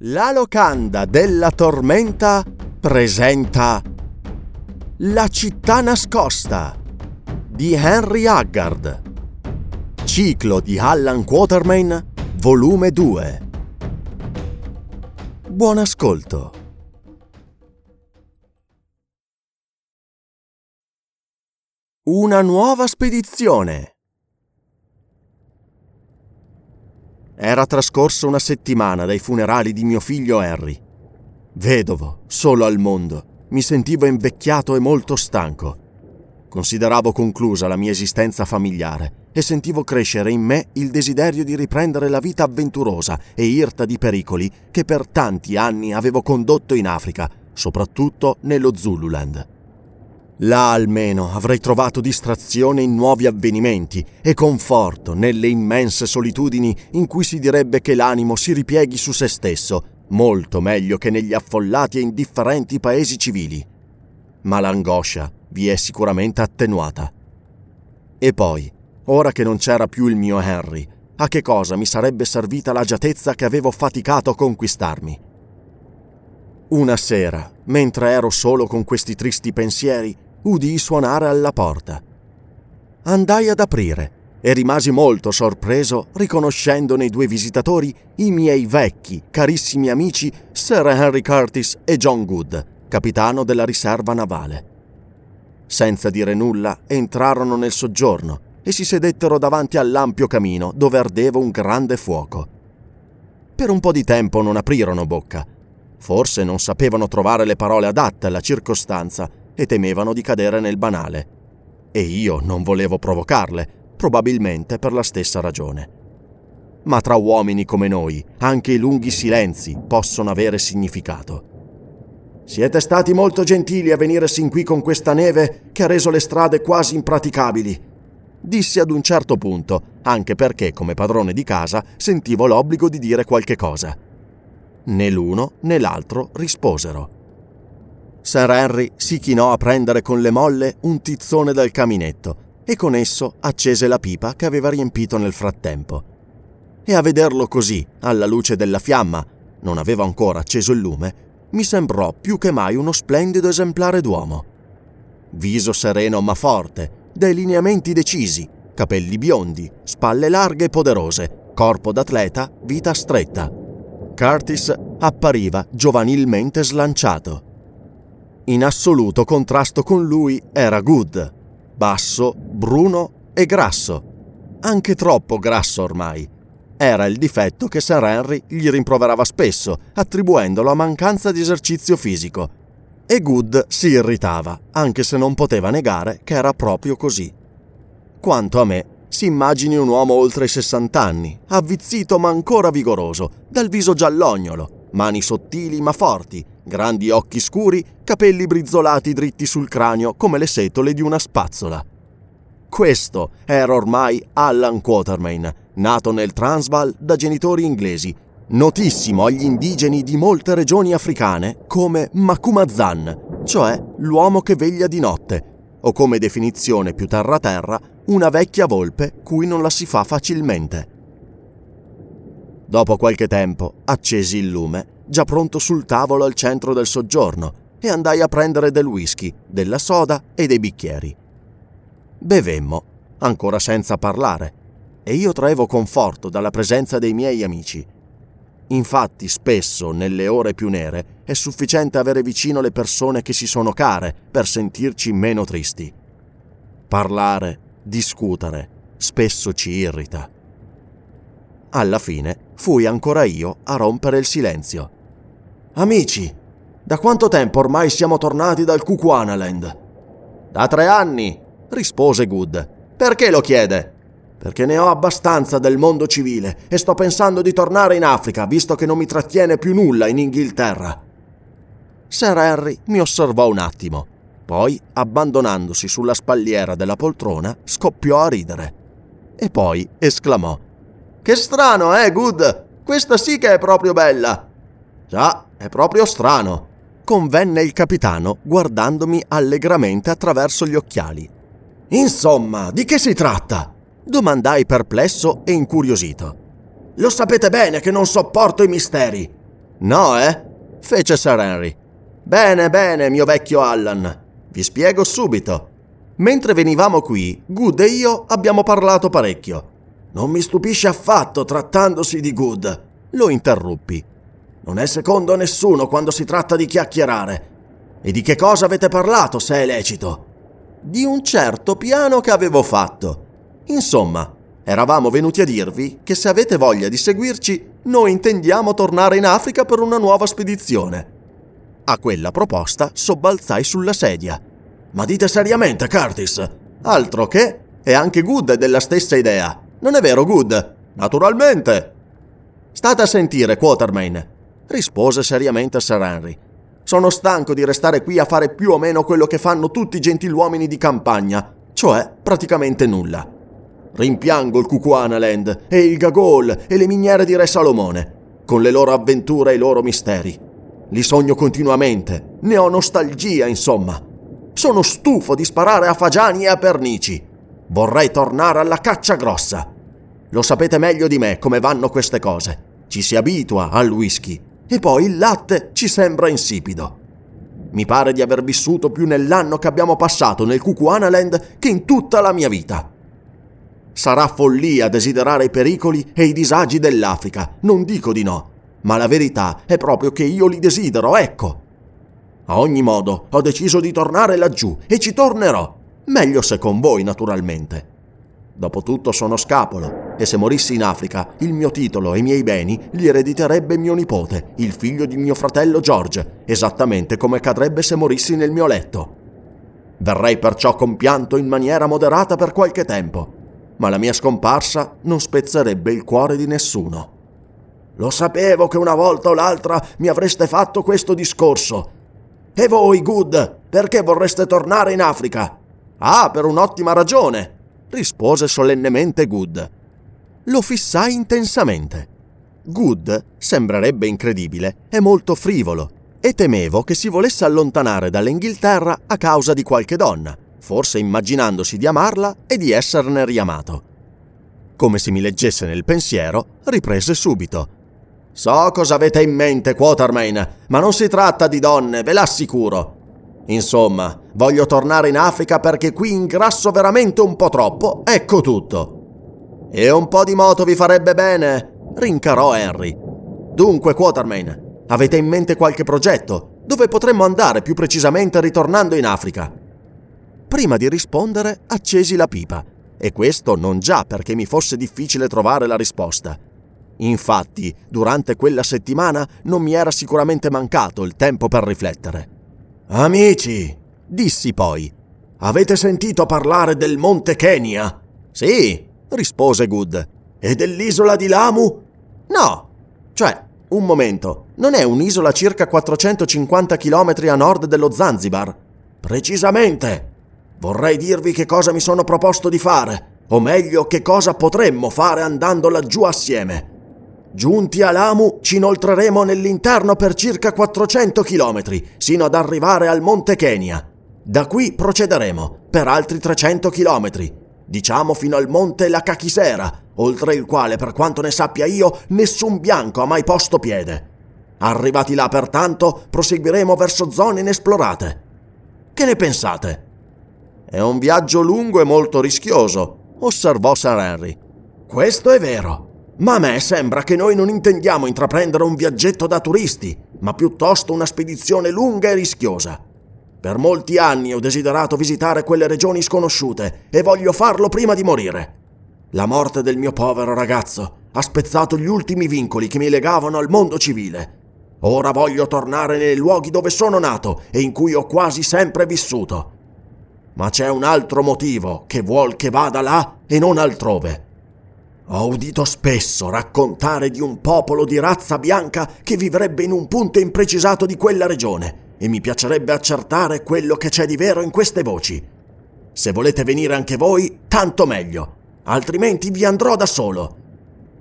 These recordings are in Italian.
La locanda della tormenta presenta La città nascosta di Henry Haggard. Ciclo di Allan Quatermain, volume 2. Buon ascolto. Una nuova spedizione. Era trascorsa una settimana dai funerali di mio figlio Harry. Vedovo, solo al mondo, mi sentivo invecchiato e molto stanco. Consideravo conclusa la mia esistenza familiare e sentivo crescere in me il desiderio di riprendere la vita avventurosa e irta di pericoli che per tanti anni avevo condotto in Africa, soprattutto nello Zululand. Là almeno avrei trovato distrazione in nuovi avvenimenti e conforto nelle immense solitudini in cui si direbbe che l'animo si ripieghi su se stesso, molto meglio che negli affollati e indifferenti paesi civili. Ma l'angoscia vi è sicuramente attenuata. E poi, ora che non c'era più il mio Henry, a che cosa mi sarebbe servita l'agiatezza che avevo faticato a conquistarmi? Una sera, mentre ero solo con questi tristi pensieri, udii suonare alla porta. Andai ad aprire e rimasi molto sorpreso riconoscendo nei due visitatori i miei vecchi, carissimi amici Sir Henry Curtis e John Good, capitano della riserva navale. Senza dire nulla entrarono nel soggiorno e si sedettero davanti all'ampio camino dove ardeva un grande fuoco. Per un po' di tempo non aprirono bocca. Forse non sapevano trovare le parole adatte alla circostanza e temevano di cadere nel banale. E io non volevo provocarle, probabilmente per la stessa ragione. Ma tra uomini come noi, anche i lunghi silenzi possono avere significato. Siete stati molto gentili a venire sin qui con questa neve che ha reso le strade quasi impraticabili. Dissi ad un certo punto, anche perché come padrone di casa sentivo l'obbligo di dire qualche cosa. Né l'uno né l'altro risposero. Sir Henry si chinò a prendere con le molle un tizzone dal caminetto e con esso accese la pipa che aveva riempito nel frattempo. E a vederlo così, alla luce della fiamma, non aveva ancora acceso il lume, mi sembrò più che mai uno splendido esemplare d'uomo. Viso sereno ma forte, dai lineamenti decisi, capelli biondi, spalle larghe e poderose, corpo d'atleta, vita stretta. Curtis appariva giovanilmente slanciato. In assoluto contrasto con lui era Good, basso, bruno e grasso. Anche troppo grasso ormai. Era il difetto che Sir Henry gli rimproverava spesso, attribuendolo a mancanza di esercizio fisico. E Good si irritava, anche se non poteva negare che era proprio così. Quanto a me, si immagini un uomo oltre i 60 anni, avvizzito ma ancora vigoroso, dal viso giallognolo, mani sottili ma forti, grandi occhi scuri, capelli brizzolati dritti sul cranio come le setole di una spazzola. Questo era ormai Allan Quatermain, nato nel Transvaal da genitori inglesi, notissimo agli indigeni di molte regioni africane come Macumazan, cioè l'uomo che veglia di notte, o come definizione più terra-terra, una vecchia volpe cui non la si fa facilmente. Dopo qualche tempo accesi il lume già pronto sul tavolo al centro del soggiorno, e andai a prendere del whisky, della soda e dei bicchieri. Bevemmo, ancora senza parlare, e io traevo conforto dalla presenza dei miei amici. Infatti, spesso, nelle ore più nere, è sufficiente avere vicino le persone che si sono care per sentirci meno tristi. Parlare, discutere, spesso ci irrita. Alla fine fui ancora io a rompere il silenzio. Amici, Da quanto tempo ormai siamo tornati dal Kukuanaland? Da tre anni, rispose Good. Perché lo chiede? Perché ne ho abbastanza del mondo civile e sto pensando di tornare in Africa, visto che non mi trattiene più nulla in Inghilterra. Sir Harry mi osservò un attimo, poi, abbandonandosi sulla spalliera della poltrona, scoppiò a ridere. E poi esclamò: Che strano, eh, Good? Questa sì che è proprio bella. Già, è proprio strano convenne il capitano guardandomi allegramente attraverso gli occhiali. Insomma, di che si tratta? domandai perplesso e incuriosito. Lo sapete bene che non sopporto i misteri. No, eh? fece Sir Henry. Bene, bene, mio vecchio Allan. Vi spiego subito. Mentre venivamo qui, Good e io abbiamo parlato parecchio. Non mi stupisce affatto trattandosi di Good. Lo interruppi. Non è secondo nessuno quando si tratta di chiacchierare. E di che cosa avete parlato, se è lecito? Di un certo piano che avevo fatto. Insomma, eravamo venuti a dirvi che se avete voglia di seguirci, noi intendiamo tornare in Africa per una nuova spedizione. A quella proposta sobbalzai sulla sedia. Ma dite seriamente, Curtis? Altro che? E anche Good è della stessa idea. Non è vero, Good? Naturalmente. State a sentire, Quatermain rispose seriamente Sir Henry. Sono stanco di restare qui a fare più o meno quello che fanno tutti i gentiluomini di campagna, cioè praticamente nulla. Rimpiango il Kukuanaland e il Gagol e le miniere di Re Salomone, con le loro avventure e i loro misteri. Li sogno continuamente, ne ho nostalgia, insomma. Sono stufo di sparare a fagiani e a pernici. Vorrei tornare alla caccia grossa. Lo sapete meglio di me come vanno queste cose. Ci si abitua al whisky e poi il latte ci sembra insipido. Mi pare di aver vissuto più nell'anno che abbiamo passato nel Kukuanaland che in tutta la mia vita. Sarà follia desiderare i pericoli e i disagi dell'Africa, non dico di no, ma la verità è proprio che io li desidero, ecco. A ogni modo, ho deciso di tornare laggiù e ci tornerò, meglio se con voi naturalmente. Dopotutto sono scapolo e se morissi in Africa il mio titolo e i miei beni li erediterebbe mio nipote, il figlio di mio fratello George, esattamente come accadrebbe se morissi nel mio letto. Verrei perciò compianto in maniera moderata per qualche tempo, ma la mia scomparsa non spezzerebbe il cuore di nessuno. Lo sapevo che una volta o l'altra mi avreste fatto questo discorso. E voi, Good, perché vorreste tornare in Africa? Ah, per un'ottima ragione rispose solennemente Good. Lo fissai intensamente. Good, sembrerebbe incredibile, è molto frivolo e temevo che si volesse allontanare dall'Inghilterra a causa di qualche donna, forse immaginandosi di amarla e di esserne riamato. Come se mi leggesse nel pensiero, riprese subito. So cosa avete in mente, Quatermain, ma non si tratta di donne, ve l'assicuro. Insomma, voglio tornare in Africa perché qui ingrasso veramente un po' troppo, ecco tutto. E un po' di moto vi farebbe bene, rincarò Henry. Dunque, Quatermain, avete in mente qualche progetto? Dove potremmo andare più precisamente ritornando in Africa? Prima di rispondere, accesi la pipa, e questo non già perché mi fosse difficile trovare la risposta. Infatti, durante quella settimana non mi era sicuramente mancato il tempo per riflettere. Amici, dissi poi, avete sentito parlare del Monte Kenya? Sì, rispose Good. E dell'isola di Lamu? No. Cioè, un momento, non è un'isola circa 450 km a nord dello Zanzibar? Precisamente. Vorrei dirvi che cosa mi sono proposto di fare, o meglio che cosa potremmo fare andando laggiù assieme. Giunti a Lamu, ci inoltreremo nell'interno per circa 400 km, sino ad arrivare al Monte Kenya. Da qui procederemo per altri 300 km, diciamo fino al Monte La Cachisera, oltre il quale, per quanto ne sappia io, nessun bianco ha mai posto piede. Arrivati là, pertanto, proseguiremo verso zone inesplorate. Che ne pensate? È un viaggio lungo e molto rischioso, osservò Sir Henry. Questo è vero. Ma a me sembra che noi non intendiamo intraprendere un viaggetto da turisti, ma piuttosto una spedizione lunga e rischiosa. Per molti anni ho desiderato visitare quelle regioni sconosciute e voglio farlo prima di morire. La morte del mio povero ragazzo ha spezzato gli ultimi vincoli che mi legavano al mondo civile. Ora voglio tornare nei luoghi dove sono nato e in cui ho quasi sempre vissuto. Ma c'è un altro motivo che vuol che vada là e non altrove. Ho udito spesso raccontare di un popolo di razza bianca che vivrebbe in un punto imprecisato di quella regione e mi piacerebbe accertare quello che c'è di vero in queste voci. Se volete venire anche voi, tanto meglio, altrimenti vi andrò da solo.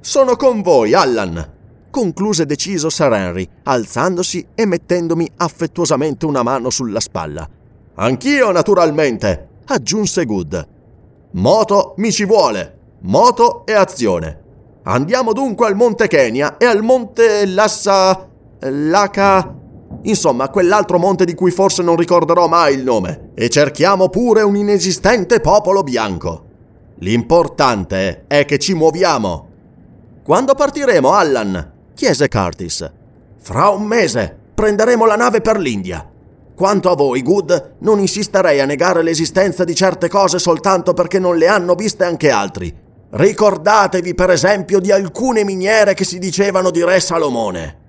Sono con voi, Allan, concluse deciso Sir Henry, alzandosi e mettendomi affettuosamente una mano sulla spalla. Anch'io, naturalmente, aggiunse Good. Moto mi ci vuole moto e azione. Andiamo dunque al Monte Kenya e al Monte Lassa... Laka... Insomma, quell'altro monte di cui forse non ricorderò mai il nome. E cerchiamo pure un inesistente popolo bianco. L'importante è che ci muoviamo. Quando partiremo, Allan? chiese Curtis. Fra un mese. Prenderemo la nave per l'India. Quanto a voi, Good, non insisterei a negare l'esistenza di certe cose soltanto perché non le hanno viste anche altri. Ricordatevi per esempio di alcune miniere che si dicevano di Re Salomone.